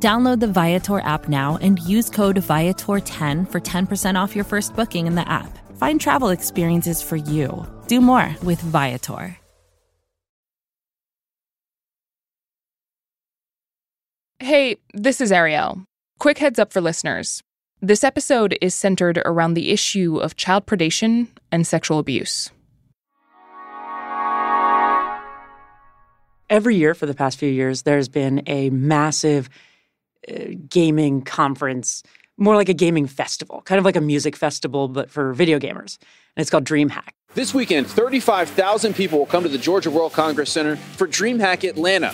Download the Viator app now and use code Viator10 for 10% off your first booking in the app. Find travel experiences for you. Do more with Viator. Hey, this is Arielle. Quick heads up for listeners. This episode is centered around the issue of child predation and sexual abuse. Every year for the past few years, there's been a massive uh, gaming conference, more like a gaming festival, kind of like a music festival, but for video gamers. And it's called DreamHack. This weekend, 35,000 people will come to the Georgia World Congress Center for DreamHack Atlanta.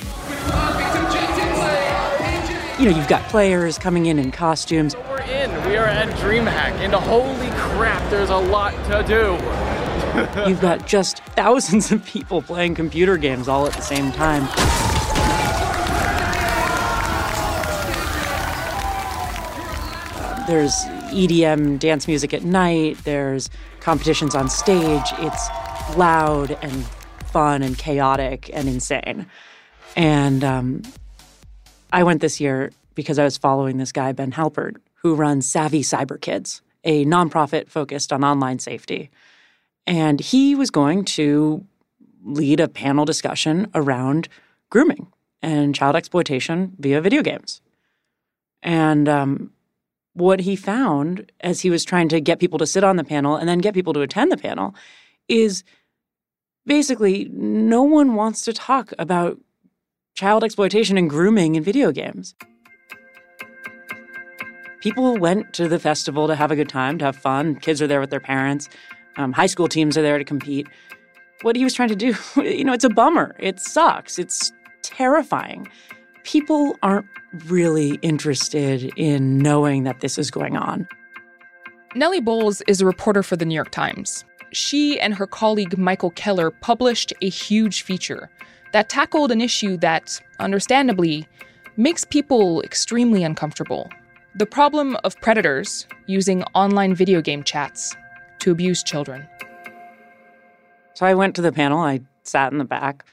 You know, you've got players coming in in costumes. We're in. We are at DreamHack, and holy crap, there's a lot to do. you've got just thousands of people playing computer games all at the same time. There's EDM dance music at night, there's competitions on stage. It's loud and fun and chaotic and insane. And um, I went this year because I was following this guy, Ben Halpert, who runs Savvy Cyber Kids, a nonprofit focused on online safety. And he was going to lead a panel discussion around grooming and child exploitation via video games. And um, what he found as he was trying to get people to sit on the panel and then get people to attend the panel is basically no one wants to talk about child exploitation and grooming in video games. People went to the festival to have a good time, to have fun. Kids are there with their parents. Um, high school teams are there to compete. What he was trying to do, you know, it's a bummer. It sucks. It's terrifying people aren't really interested in knowing that this is going on. Nellie Bowles is a reporter for the New York Times. She and her colleague Michael Keller published a huge feature that tackled an issue that, understandably, makes people extremely uncomfortable the problem of predators using online video game chats to abuse children. So I went to the panel, I sat in the back,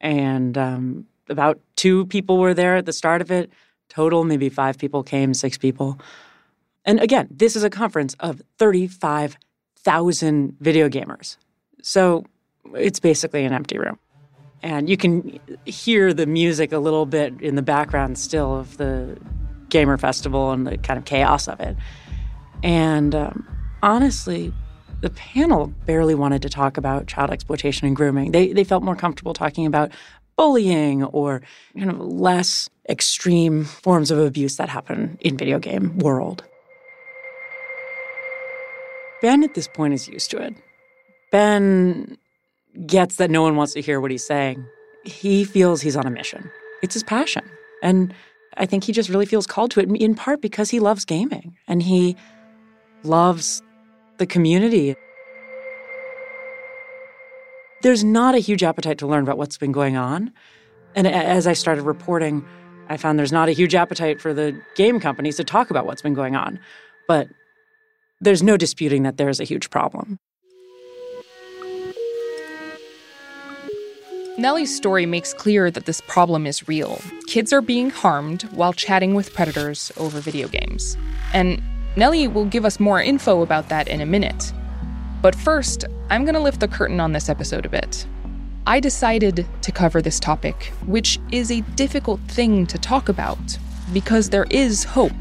and um, about two people were there at the start of it. Total, maybe five people came, six people. And again, this is a conference of 35,000 video gamers. So it's basically an empty room. And you can hear the music a little bit in the background still of the Gamer Festival and the kind of chaos of it. And um, honestly, the panel barely wanted to talk about child exploitation and grooming. They, they felt more comfortable talking about bullying or kind of less extreme forms of abuse that happen in video game world. Ben at this point is used to it. Ben gets that no one wants to hear what he's saying. He feels he's on a mission. It's his passion. And I think he just really feels called to it in part because he loves gaming and he loves the community there's not a huge appetite to learn about what's been going on. And as I started reporting, I found there's not a huge appetite for the game companies to talk about what's been going on. But there's no disputing that there is a huge problem. Nellie's story makes clear that this problem is real. Kids are being harmed while chatting with predators over video games. And Nellie will give us more info about that in a minute. But first, I'm going to lift the curtain on this episode a bit. I decided to cover this topic, which is a difficult thing to talk about, because there is hope.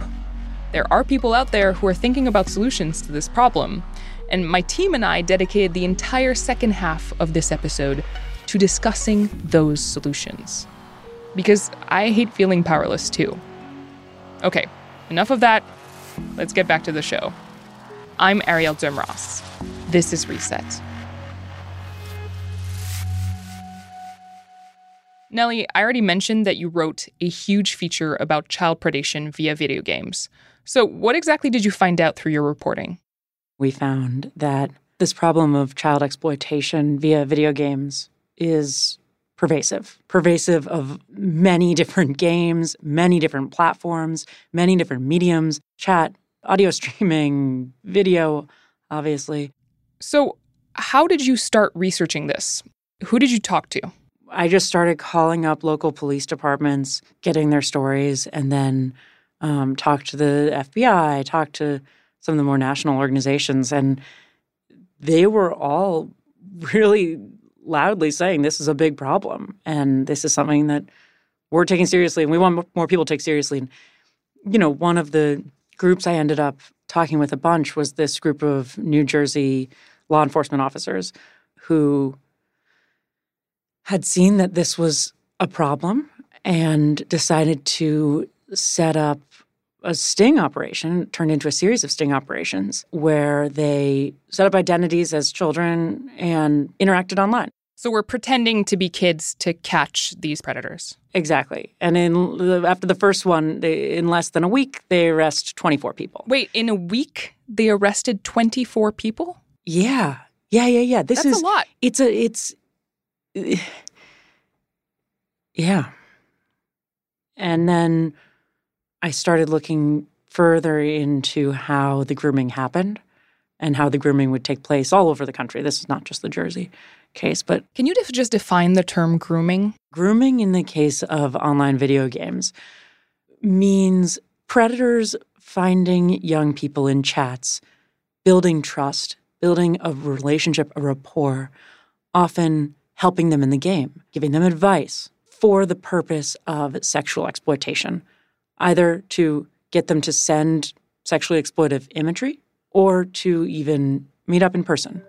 There are people out there who are thinking about solutions to this problem, and my team and I dedicated the entire second half of this episode to discussing those solutions. Because I hate feeling powerless too. Okay, enough of that. Let's get back to the show. I'm Arielle Duhaime-Ross. This is Reset. Nellie, I already mentioned that you wrote a huge feature about child predation via video games. So, what exactly did you find out through your reporting? We found that this problem of child exploitation via video games is pervasive, pervasive of many different games, many different platforms, many different mediums, chat, audio streaming, video, obviously. So, how did you start researching this? Who did you talk to? I just started calling up local police departments, getting their stories, and then um, talked to the FBI, talked to some of the more national organizations, and they were all really loudly saying this is a big problem and this is something that we're taking seriously and we want more people to take seriously. And, you know, one of the groups I ended up talking with a bunch was this group of New Jersey law enforcement officers who had seen that this was a problem and decided to set up a sting operation turned into a series of sting operations where they set up identities as children and interacted online. So we're pretending to be kids to catch these predators. Exactly. And in after the first one, they, in less than a week, they arrest 24 people. Wait, in a week they arrested 24 people? Yeah. Yeah, yeah, yeah. This That's is a lot. It's a it's yeah. And then I started looking further into how the grooming happened and how the grooming would take place all over the country. This is not just the Jersey case, but Can you def- just define the term grooming? grooming in the case of online video games means predators finding young people in chats, building trust, building a relationship, a rapport, often helping them in the game, giving them advice for the purpose of sexual exploitation, either to get them to send sexually exploitive imagery or to even meet up in person.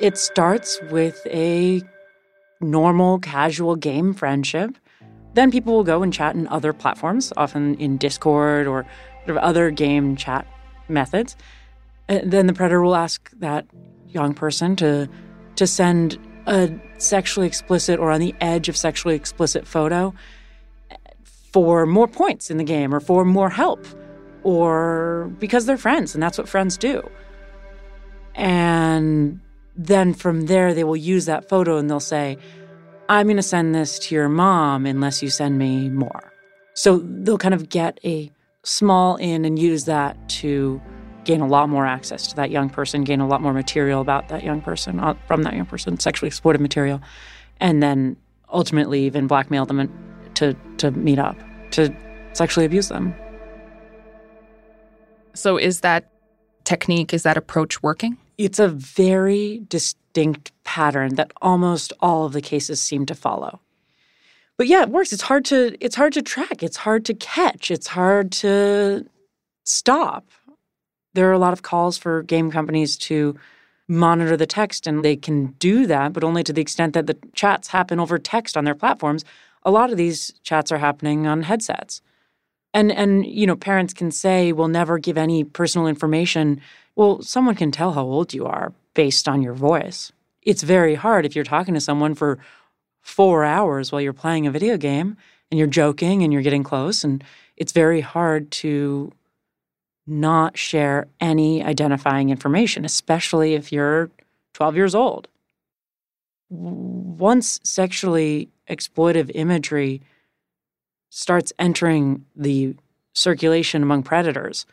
It starts with a normal, casual game friendship. Then people will go and chat in other platforms, often in Discord or other game chat methods. And then the predator will ask that young person to to send a sexually explicit or on the edge of sexually explicit photo for more points in the game or for more help or because they're friends and that's what friends do. And then from there, they will use that photo and they'll say, I'm going to send this to your mom unless you send me more. So they'll kind of get a small in and use that to gain a lot more access to that young person, gain a lot more material about that young person, uh, from that young person, sexually exploitive material, and then ultimately even blackmail them to, to meet up, to sexually abuse them. So is that technique, is that approach working? It's a very distinct pattern that almost all of the cases seem to follow. But yeah, it works. It's hard to it's hard to track. It's hard to catch. It's hard to stop. There are a lot of calls for game companies to monitor the text and they can do that, but only to the extent that the chats happen over text on their platforms. A lot of these chats are happening on headsets. And and you know, parents can say we'll never give any personal information. Well, someone can tell how old you are based on your voice. It's very hard if you're talking to someone for 4 hours while you're playing a video game and you're joking and you're getting close and it's very hard to not share any identifying information, especially if you're 12 years old. Once sexually exploitive imagery starts entering the circulation among predators,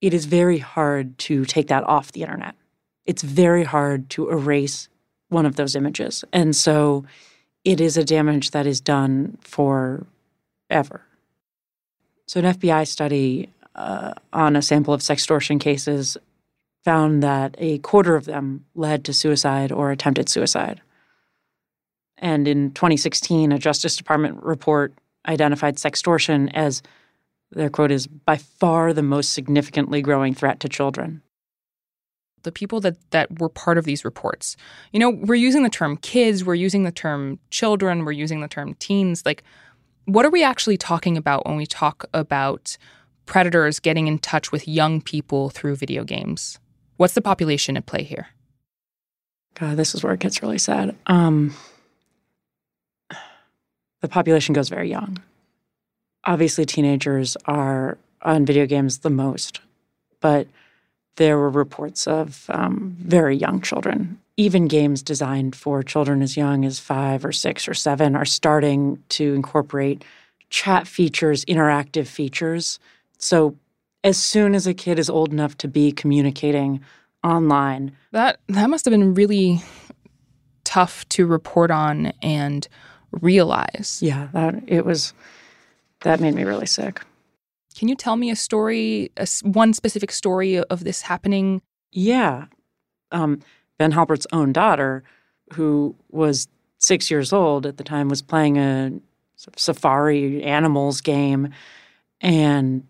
it is very hard to take that off the internet. It's very hard to erase one of those images. And so it is a damage that is done forever. So, an FBI study uh, on a sample of sextortion cases found that a quarter of them led to suicide or attempted suicide. And in 2016, a Justice Department report identified sextortion as their quote is by far the most significantly growing threat to children. The people that, that were part of these reports, you know, we're using the term kids, we're using the term children, we're using the term teens. Like, what are we actually talking about when we talk about predators getting in touch with young people through video games? What's the population at play here? God, this is where it gets really sad. Um, the population goes very young. obviously teenagers are on video games the most, but there were reports of um, very young children. Even games designed for children as young as five or six or seven are starting to incorporate chat features, interactive features. So as soon as a kid is old enough to be communicating online, that that must have been really tough to report on and realize. Yeah, that it was that made me really sick. Can you tell me a story, a, one specific story of this happening? Yeah. Um, ben Halpert's own daughter, who was six years old at the time, was playing a safari animals game. And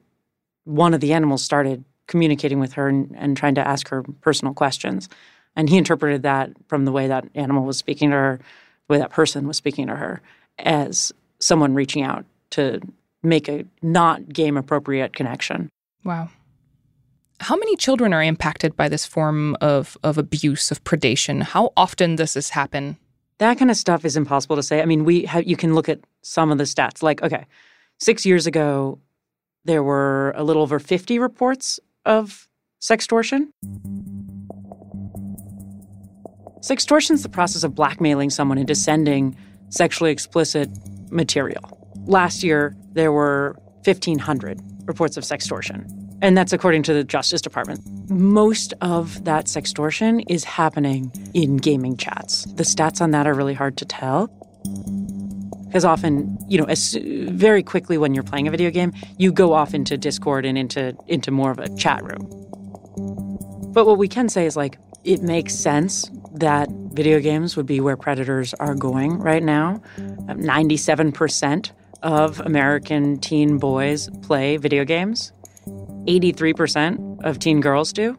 one of the animals started communicating with her and, and trying to ask her personal questions. And he interpreted that from the way that animal was speaking to her, the way that person was speaking to her, as someone reaching out to make a not game appropriate connection. Wow. How many children are impacted by this form of, of abuse, of predation? How often does this happen? That kind of stuff is impossible to say. I mean, we have, you can look at some of the stats. Like, okay, six years ago, there were a little over 50 reports of sextortion. Sextortion is the process of blackmailing someone into sending sexually explicit material. Last year, there were 1,500 reports of sextortion. And that's according to the Justice Department. Most of that sextortion is happening in gaming chats. The stats on that are really hard to tell. Because often, you know, as, very quickly when you're playing a video game, you go off into Discord and into, into more of a chat room. But what we can say is like, it makes sense that video games would be where predators are going right now. 97% of American teen boys play video games. 83% of teen girls do.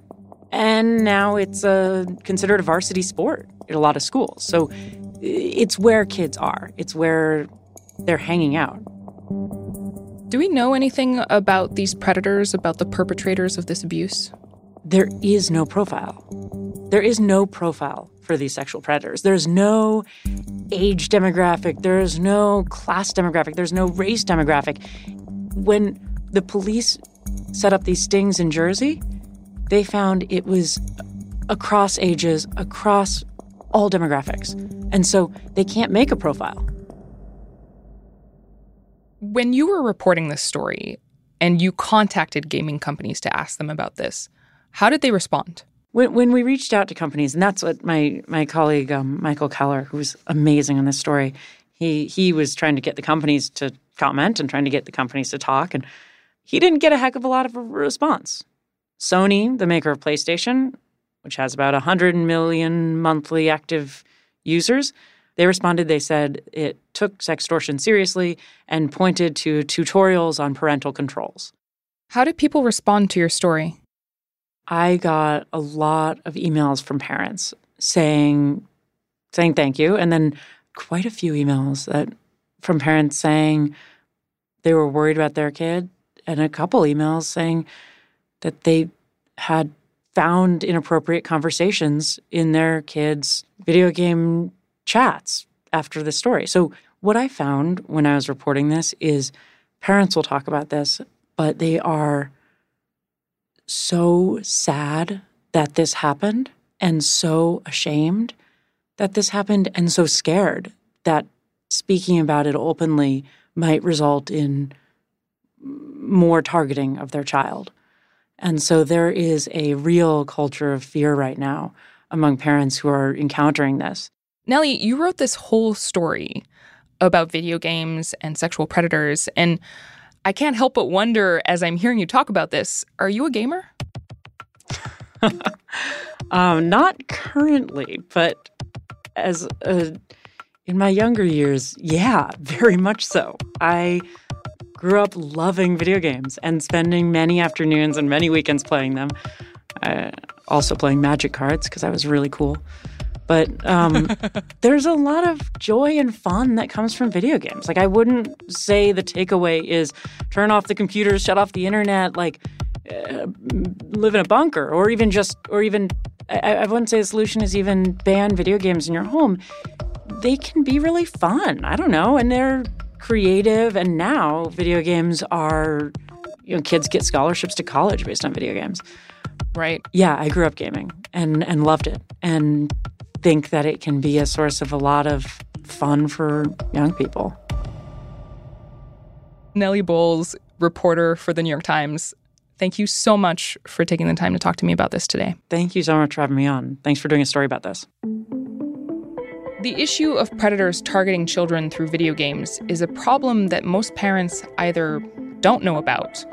And now it's a, considered a varsity sport in a lot of schools. So it's where kids are, it's where they're hanging out. Do we know anything about these predators, about the perpetrators of this abuse? There is no profile. There is no profile for these sexual predators. There's no age demographic, there's no class demographic, there's no race demographic. When the police set up these stings in Jersey, they found it was across ages, across all demographics. And so they can't make a profile. When you were reporting this story and you contacted gaming companies to ask them about this, how did they respond? When, when we reached out to companies, and that's what my my colleague um, Michael Keller, who was amazing on this story, he he was trying to get the companies to comment and trying to get the companies to talk, and he didn't get a heck of a lot of a response. Sony, the maker of PlayStation, which has about 100 million monthly active users, they responded. They said it took sextortion seriously and pointed to tutorials on parental controls. How did people respond to your story? I got a lot of emails from parents saying saying thank you and then quite a few emails that from parents saying they were worried about their kid and a couple emails saying that they had found inappropriate conversations in their kids' video game chats after the story. So what I found when I was reporting this is parents will talk about this, but they are so sad that this happened and so ashamed that this happened and so scared that speaking about it openly might result in more targeting of their child. And so there is a real culture of fear right now among parents who are encountering this. Nellie, you wrote this whole story about video games and sexual predators. And I can't help but wonder as I'm hearing you talk about this are you a gamer? um, not currently, but as a, in my younger years, yeah, very much so. I grew up loving video games and spending many afternoons and many weekends playing them. Uh, also playing magic cards because I was really cool. But um, there's a lot of joy and fun that comes from video games. Like, I wouldn't say the takeaway is turn off the computers, shut off the internet, like uh, live in a bunker, or even just, or even, I, I wouldn't say the solution is even ban video games in your home. They can be really fun. I don't know. And they're, creative. And now video games are, you know, kids get scholarships to college based on video games. Right. Yeah, I grew up gaming and, and loved it and think that it can be a source of a lot of fun for young people. Nellie Bowles, reporter for the New York Times, thank you so much for taking the time to talk to me about this today. Thank you so much for having me on. Thanks for doing a story about this. The issue of predators targeting children through video games is a problem that most parents either don't know about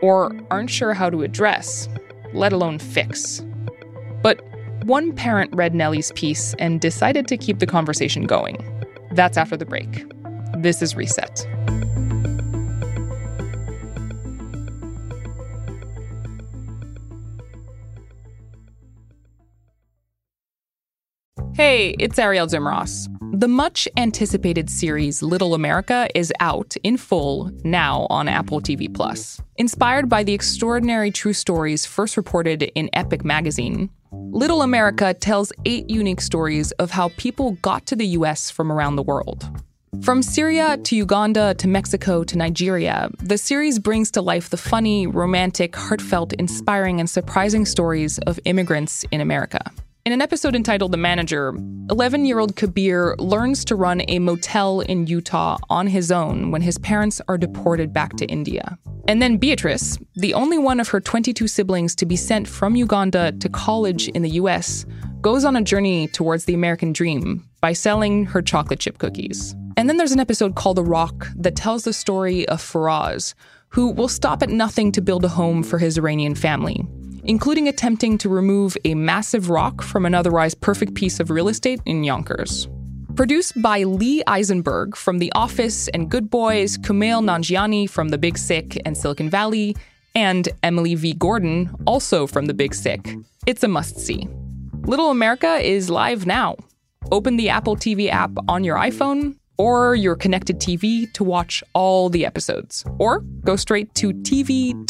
or aren't sure how to address, let alone fix. But one parent read Nellie's piece and decided to keep the conversation going. That's after the break. This is Reset. Hey, it's Arielle Duhaime-Ross. The much anticipated series Little America is out in full now on Apple TV Plus. Inspired by the extraordinary true stories first reported in Epic magazine, Little America tells eight unique stories of how people got to the US from around the world. From Syria to Uganda to Mexico to Nigeria, the series brings to life the funny, romantic, heartfelt, inspiring, and surprising stories of immigrants in America. In an episode entitled The Manager, 11 year old Kabir learns to run a motel in Utah on his own when his parents are deported back to India. And then Beatrice, the only one of her 22 siblings to be sent from Uganda to college in the US, goes on a journey towards the American dream by selling her chocolate chip cookies. And then there's an episode called The Rock that tells the story of Faraz, who will stop at nothing to build a home for his Iranian family including attempting to remove a massive rock from an otherwise perfect piece of real estate in Yonkers. Produced by Lee Eisenberg from The Office and Good Boys, Kumail Nanjiani from The Big Sick and Silicon Valley, and Emily V. Gordon, also from The Big Sick. It's a must see. Little America is live now. Open the Apple TV app on your iPhone or your connected TV to watch all the episodes, or go straight to tv.apple.com.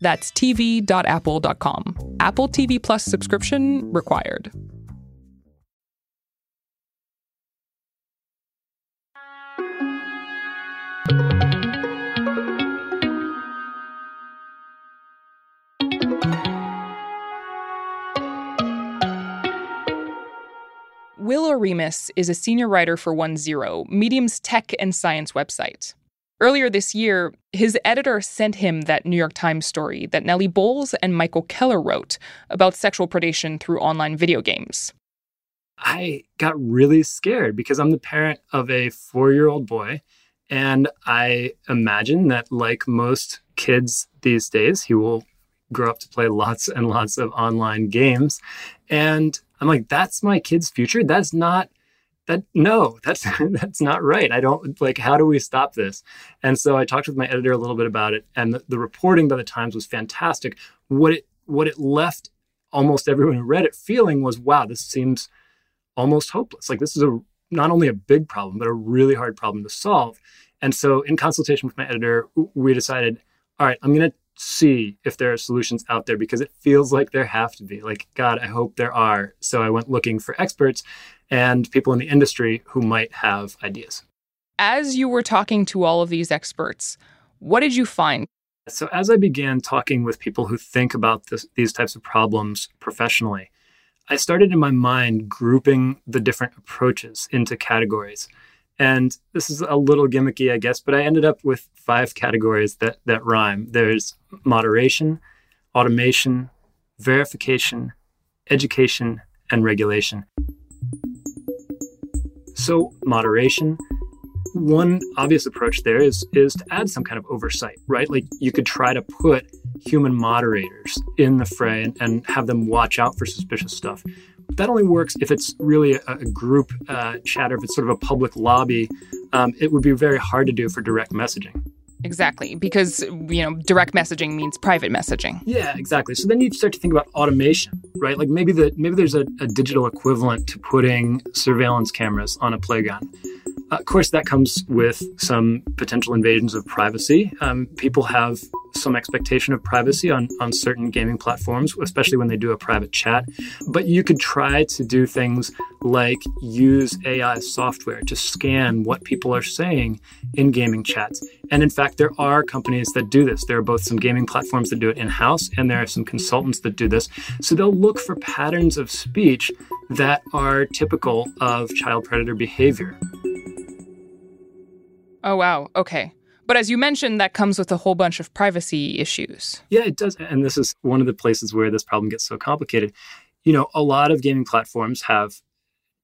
That's tv.apple.com. Apple TV Plus subscription required. Will Oremus is a senior writer for OneZero, Medium's tech and science website. Earlier this year, his editor sent him that New York Times story that Nellie Bowles and Michael Keller wrote about sexual predation through online video games. I got really scared because I'm the parent of a four year old boy. And I imagine that, like most kids these days, he will grow up to play lots and lots of online games. And I'm like, that's my kid's future. That's not that no that's that's not right. I don't like how do we stop this? And so i talked with my editor a little bit about it and the, the, reporting by the times was fantastic. What it what it left almost everyone who read it feeling was wow this seems almost hopeless. Like this is a not only a big problem but a really hard problem to solve. And so in consultation with my editor we decided all right i'm going to see if there are solutions out there because it feels like there have to be like god i hope there are so i went looking for experts and people in the industry who might have ideas. As you were talking to all of these experts, what did you find? So, as I began talking with people who think about this, these types of problems professionally, I started in my mind grouping the different approaches into categories. And this is a little gimmicky, I guess, but I ended up with five categories that, that rhyme there's moderation, automation, verification, education, and regulation. So, moderation. One obvious approach there is is to add some kind of oversight, right? Like you could try to put human moderators in the fray and, and have them watch out for suspicious stuff. That only works if it's really a, a group uh, chatter, if it's sort of a public lobby. Um, it would be very hard to do for direct messaging. Exactly, because you know direct messaging means private messaging. Yeah, exactly. So then you start to think about automation, right? Like maybe the maybe there's a, a digital equivalent to putting surveillance cameras on a playground. Of course, that comes with some potential invasions of privacy. Um, people have some expectation of privacy on, on certain gaming platforms, especially when they do a private chat. But you could try to do things like use AI software to scan what people are saying in gaming chats. And in fact, there are companies that do this. There are both some gaming platforms that do it in house, and there are some consultants that do this. So they'll look for patterns of speech that are typical of child predator behavior. Oh, wow. Okay. But as you mentioned, that comes with a whole bunch of privacy issues. Yeah, it does. And this is one of the places where this problem gets so complicated. You know, a lot of gaming platforms have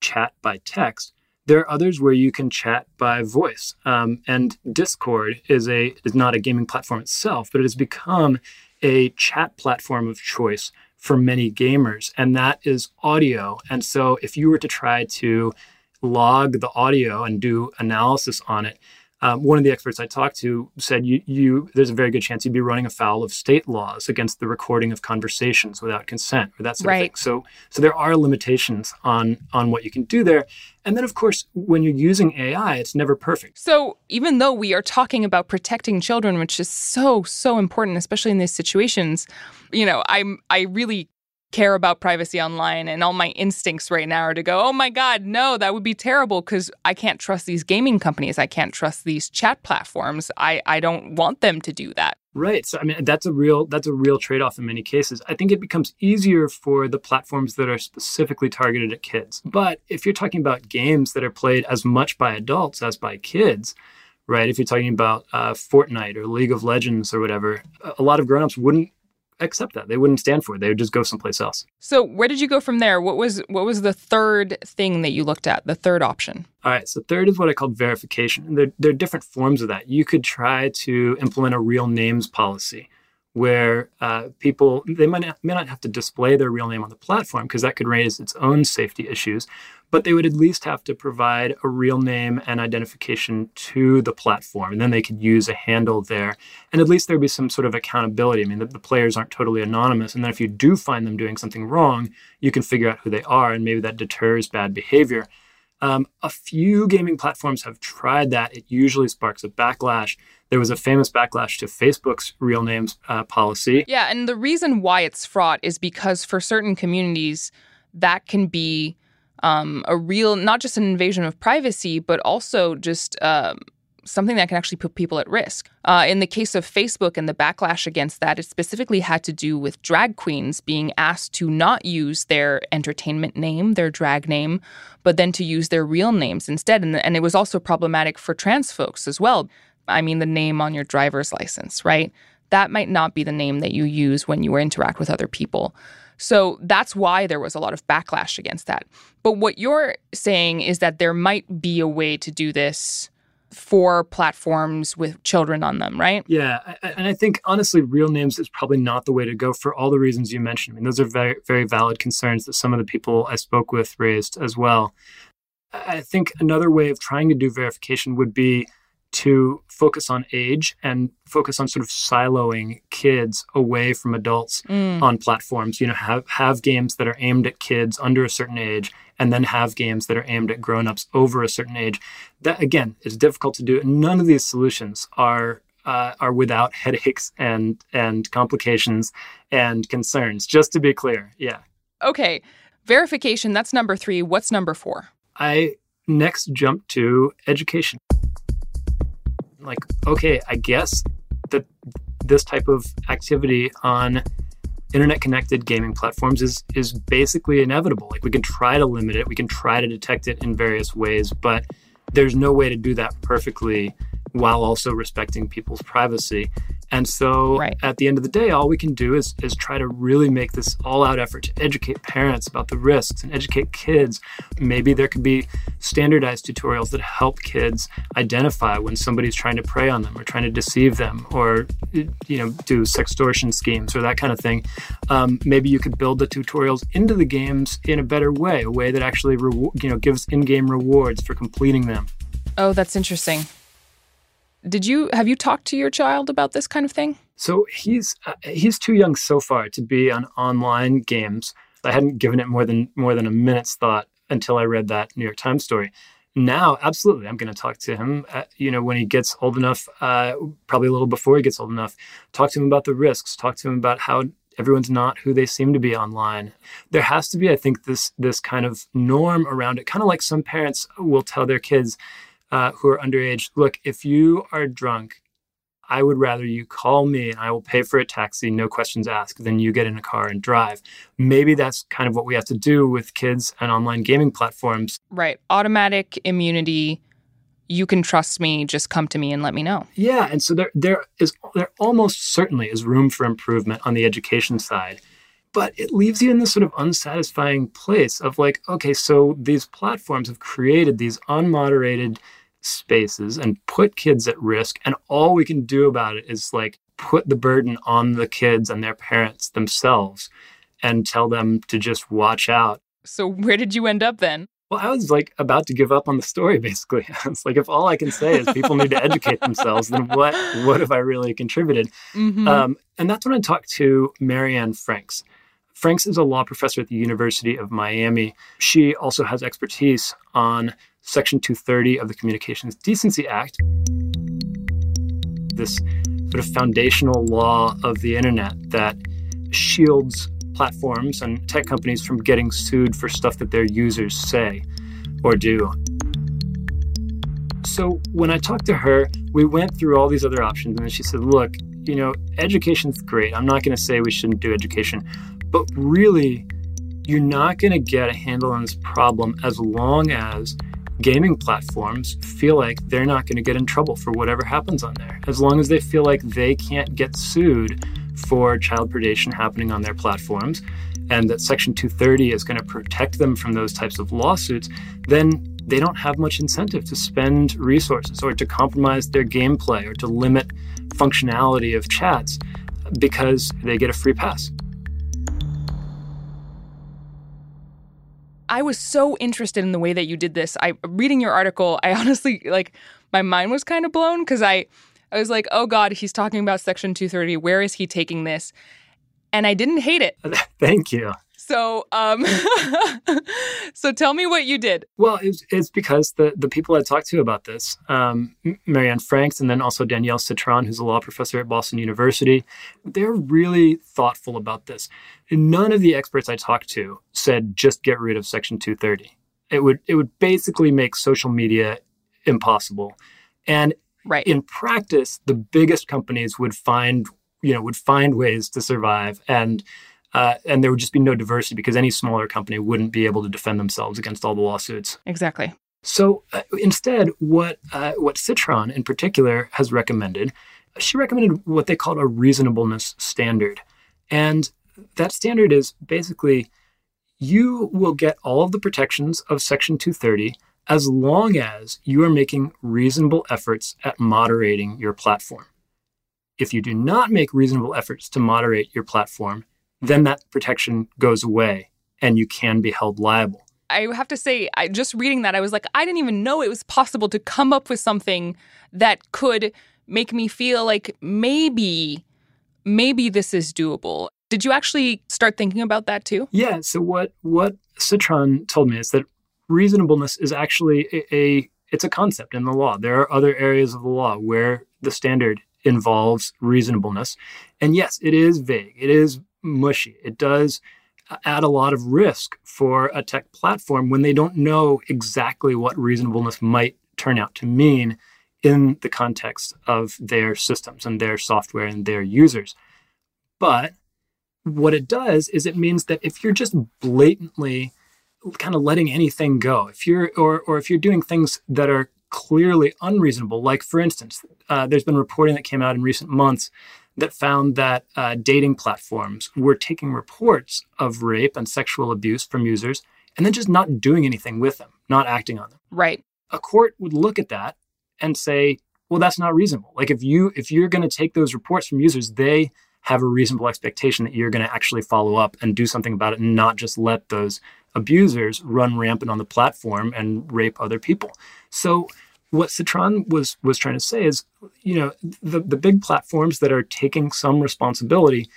chat by text. There are others where you can chat by voice. Um, and Discord is a is not a gaming platform itself, but it has become a chat platform of choice for many gamers, and that is audio. And so, if you were to try to log the audio and do analysis on it, um, one of the experts I talked to said you, you there's a very good chance you'd be running afoul of state laws against the recording of conversations without consent or that sort right. of thing. So so there are limitations on on what you can do there. And then of course when you're using AI, it's never perfect. So even though we are talking about protecting children, which is so so important, especially in these situations, you know, I'm I really care about privacy online and all my instincts right now are to go oh my god no that would be terrible because i can't trust these gaming companies. I can't trust these chat platforms. I i don't want them to do that. Right so i mean that's a real that's a real trade-off in many cases. I think it becomes easier for the platforms that are specifically targeted at kids. But if you're talking about games that are played as much by adults as by kids right if you're talking about uh, fortnite or league of legends or whatever a lot of grown-ups wouldn't accept that. They wouldn't stand for it. They would just go someplace else. So where did you go from there? What was what was the third thing that you looked at? The third option. All right. So third is what I call verification. And there, there are different forms of that. You could try to implement a real names policy where uh, people they might not, may not have to display their real name on the platform because that could raise its own safety issues but they would at least have to provide a real name and identification to the platform and then they could use a handle there and at least there'd be some sort of accountability. I mean the, the players aren't totally anonymous and then if you do find them doing something wrong you can figure out who they are and maybe that deters bad behavior um, a few gaming platforms have tried that. It usually sparks a backlash. There was a famous backlash to Facebook's real names uh, policy. Yeah, and the reason why it's fraught is because for certain communities, that can be um, a real, not just an invasion of privacy, but also just um, something that can actually put people at risk. Uh, in the case of Facebook and the backlash against that, it specifically had to do with drag queens being asked to not use their entertainment name, their drag name, but then to use their real names instead. And, and it was also problematic for trans folks as well. I mean, the name on your driver's license, right? That might not be the name that you use when you interact with other people. So that's why there was a lot of backlash against that. But what you're saying is that there might be a way to do this for platforms with children on them, right? Yeah, and I think honestly, real names is probably not the way to go for all the reasons you mentioned. I mean, those are very, very valid concerns that some of the people I spoke with raised as well. I think another way of trying to do verification would be to focus on age and focus on sort of siloing kids away from adults mm. on platforms. You know, have have games that are aimed at kids under a certain age, and then have games that are aimed at grown-ups over a certain age. That again is difficult to do. None of these solutions are uh, are without headaches and and complications and concerns. Just to be clear, yeah. Okay, verification. That's number three. What's number four? I next jump to education like, okay, I guess that this type of activity on internet connected gaming platforms is is basically inevitable. Like we can try to limit it, we can try to detect it in various ways, but there's no way to do that perfectly while also respecting people's privacy. And so right. at the end of the day, all we can do is, is try to really make this all out effort to educate parents about the risks and educate kids. Maybe there could be standardized tutorials that help kids identify when somebody's trying to prey on them or trying to deceive them or, you know, do sextortion schemes or that kind of thing. Um, maybe you could build the tutorials into the games in a better way, a way that actually, re- you know, gives in-game rewards for completing them. Oh, that's interesting. Did you have you talked to your child about this kind of thing? So he's uh, he's too young so far to be on online games. I hadn't given it more than more than a minute's thought until I read that New York Times story. now absolutely i'm going to talk to him uh, you know when he gets old enough uh, probably a little before he gets old enough talk to him about the risks talk to him about how everyone's not who they seem to be online there has to be i think this this kind of norm around it kind of like some parents will tell their kids uh, who are underage look if you are drunk I would rather you call me and I will pay for a taxi, no questions asked, than you get in a car and drive. Maybe that's kind of what we have to do with kids and online gaming platforms. Right. Automatic immunity. You can trust me. Just come to me and let me know. Yeah. And so there, there is, there almost certainly is room for improvement on the education side. But it leaves you in this sort of unsatisfying place of like, okay, so these platforms have created these unmoderated spaces and put kids at risk. And all we can do about it is like put the burden on the kids and their parents themselves and tell them to just watch out. So, where did you end up then? Well, I was like about to give up on the story basically. It's like if all I can say is people need to educate themselves, then what what have I really contributed? Mm-hmm. Um, and that's when I talked to Mary Anne Franks. Franks is a law professor at the University of Miami. She also has expertise on Section 230 of the Communications Decency Act, this sort of foundational law of the internet that shields platforms and tech companies from getting sued for stuff that their users say or do. So when I talked to her, we went through all these other options, and then she said, Look, you know, education's great. I'm not going to say we shouldn't do education, but really, you're not going to get a handle on this problem as long as gaming platforms feel like they're not going to get in trouble for whatever happens on there. As long as they feel like they can't get sued for child predation happening on their platforms and that Section 230 is going to protect them from those types of lawsuits, then they don't have much incentive to spend resources or to compromise their gameplay or to limit functionality of chats because they get a free pass. I was so interested in the way that you did this. I reading your article, I honestly like my mind was kind of blown because I I was like, "Oh god, he's talking about section 230. Where is he taking this?" And I didn't hate it. Thank you. So, um, so tell me what you did. Well, it's, it's because the, the people I talked to about this, um, Mary Anne Franks, and then also Danielle Citron, who's a law professor at Boston University, they're really thoughtful about this. None of the experts I talked to said just get rid of Section 230. It would it would basically make social media impossible, and right. in practice, the biggest companies would find you know would find ways to survive and uh, and there would just be no diversity because any smaller company wouldn't be able to defend themselves against all the lawsuits. Exactly. So uh, instead, what uh, what Citron in particular has recommended, she recommended what they called a reasonableness standard, and that standard is basically you will get all of the protections of Section 230 as long as you are making reasonable efforts at moderating your platform. If you do not make reasonable efforts to moderate your platform, then that protection goes away and you can be held liable. I have to say, I just reading that, I was like, I didn't even know it was possible to come up with something that could make me feel like maybe, maybe this is doable. Did you actually start thinking about that too? Yeah. So what what Citron told me is that reasonableness is actually a, a it's a concept in the law. There are other areas of the law where the standard involves reasonableness. And yes, it is vague. It is mushy. It does add a lot of risk for a tech platform when they don't know exactly what reasonableness might turn out to mean in the context of their systems and their software and their users. But what it does is it means that if you're just blatantly kind of letting anything go, if you're or or if you're doing things that are clearly unreasonable, like for instance, uh, there's been reporting that came out in recent months that found that uh, dating platforms were taking reports of rape and sexual abuse from users and then just not doing anything with them, not acting on them. Right. A court would look at that and say, well, that's not reasonable. Like if you if you're going to take those reports from users, they have a reasonable expectation that you're going to actually follow up and do something about it and not just let those abusers run rampant on the platform and rape other people. So what Citron was was trying to say is, you know, the, the big platforms that are taking some responsibility,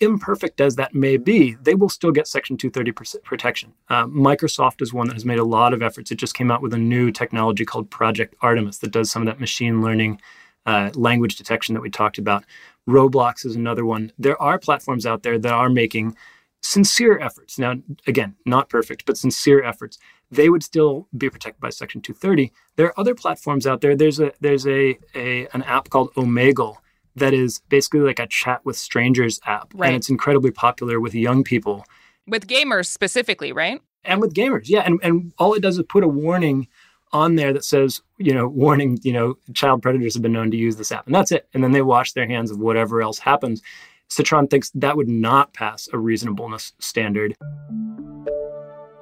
imperfect as that may be, they will still get Section 230 protection. Uh, Microsoft is one that has made a lot of efforts. It just came out with a new technology called Project Artemis that does some of that machine learning uh, language detection that we talked about. Roblox is another one. There are platforms out there that are making sincere efforts. Now, again, not perfect, but sincere efforts. They would still be protected by Section 230. There are other platforms out there. There's a there's a, a an app called Omegle that is basically like a chat with strangers app, right. and it's incredibly popular with young people, with gamers specifically, right? And with gamers, yeah. And and all it does is put a warning on there that says, you know, warning, you know, child predators have been known to use this app, and that's it. And then they wash their hands of whatever else happens. Citron thinks that would not pass a reasonableness standard.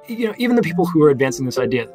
You know, even the people who are advancing this idea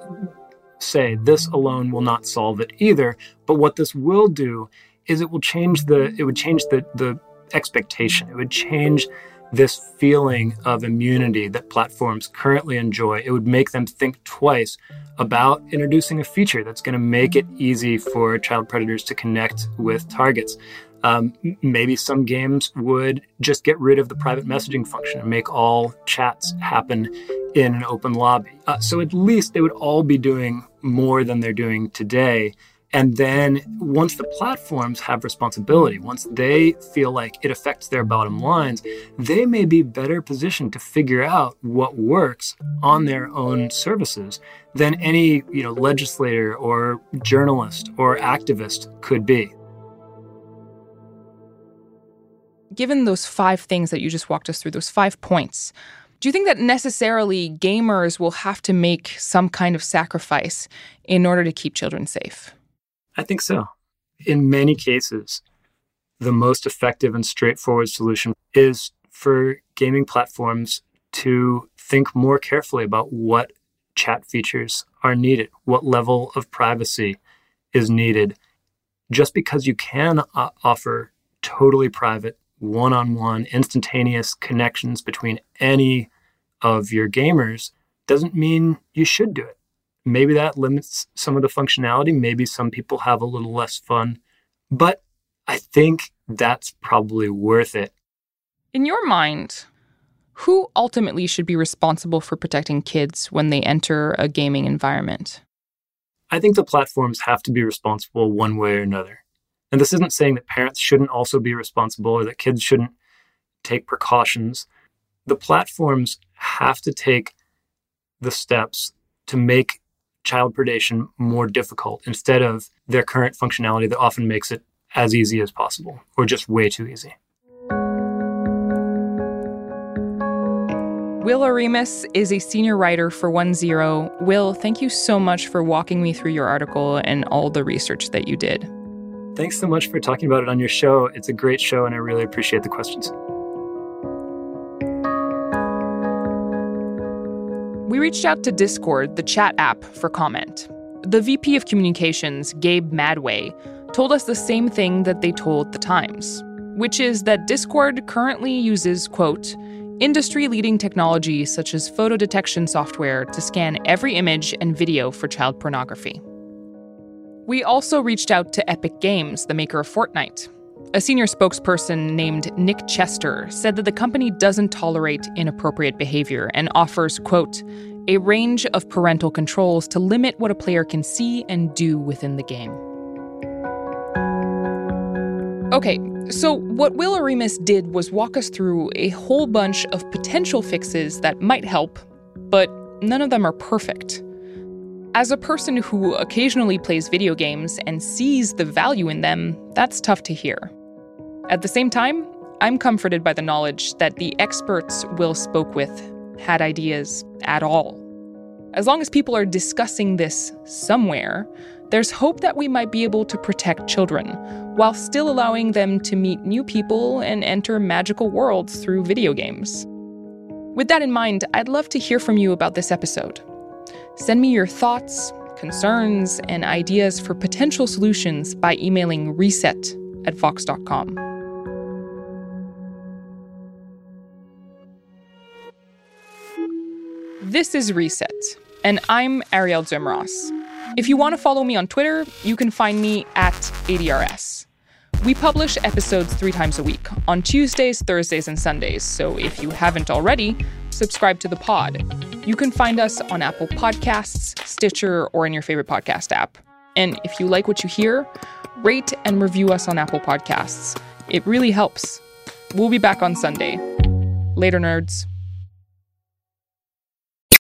say this alone will not solve it either. But what this will do is it will change the it would change the the expectation. It would change this feeling of immunity that platforms currently enjoy. It would make them think twice about introducing a feature that's going to make it easy for child predators to connect with targets. Um, maybe some games would just get rid of the private messaging function and make all chats happen in an open lobby. Uh, so at least they would all be doing more than they're doing today. And then once the platforms have responsibility, once they feel like it affects their bottom lines, they may be better positioned to figure out what works on their own services than any, you know, legislator or journalist or activist could be. Given those five things that you just walked us through, those five points, do you think that necessarily gamers will have to make some kind of sacrifice in order to keep children safe? I think so. In many cases, the most effective and straightforward solution is for gaming platforms to think more carefully about what chat features are needed, what level of privacy is needed. Just because you can offer totally private, one on one, instantaneous connections between any of your gamers doesn't mean you should do it maybe that limits some of the functionality. Maybe some people have a little less fun, but I think that's probably worth it. In your mind, who ultimately should be responsible for protecting kids when they enter a gaming environment? I think the platforms have to be responsible one way or another. And this isn't saying that parents shouldn't also be responsible or that kids shouldn't take precautions. The platforms have to take the steps to make child predation more difficult instead of their current functionality that often makes it as easy as possible or just way too easy. Will Oremus is a senior writer for OneZero. Will, thank you so much for walking me through your article and all the research that you did. Thanks so much for talking about it on your show. It's a great show, and I really appreciate the questions. We reached out to Discord, the chat app, for comment. The VP of Communications, Gabe Madway, told us the same thing that they told The Times, which is that Discord currently uses, quote, industry leading technology such as photo detection software to scan every image and video for child pornography. We also reached out to Epic Games, the maker of Fortnite, a senior spokesperson named Nick Chester said that the company doesn't tolerate inappropriate behavior and offers, quote, a range of parental controls to limit what a player can see and do within the game. Okay, so what Will Oremus did was walk us through a whole bunch of potential fixes that might help, but none of them are perfect. As a person who occasionally plays video games and sees the value in them, that's tough to hear. At the same time, I'm comforted by the knowledge that the experts Will spoke with had ideas at all. As long as people are discussing this somewhere, there's hope that we might be able to protect children while still allowing them to meet new people and enter magical worlds through video games. With that in mind, I'd love to hear from you about this episode. Send me your thoughts, concerns, and ideas for potential solutions by emailing reset at vox.com. This is Reset, and I'm Arielle Duhaime-Ross. If you want to follow me on Twitter, you can find me at ADRS. We publish episodes three times a week on Tuesdays, Thursdays, and Sundays. So if you haven't already, subscribe to the pod. You can find us on Apple Podcasts, Stitcher, or in your favorite podcast app. And if you like what you hear, rate and review us on Apple Podcasts. It really helps. We'll be back on Sunday. Later, nerds.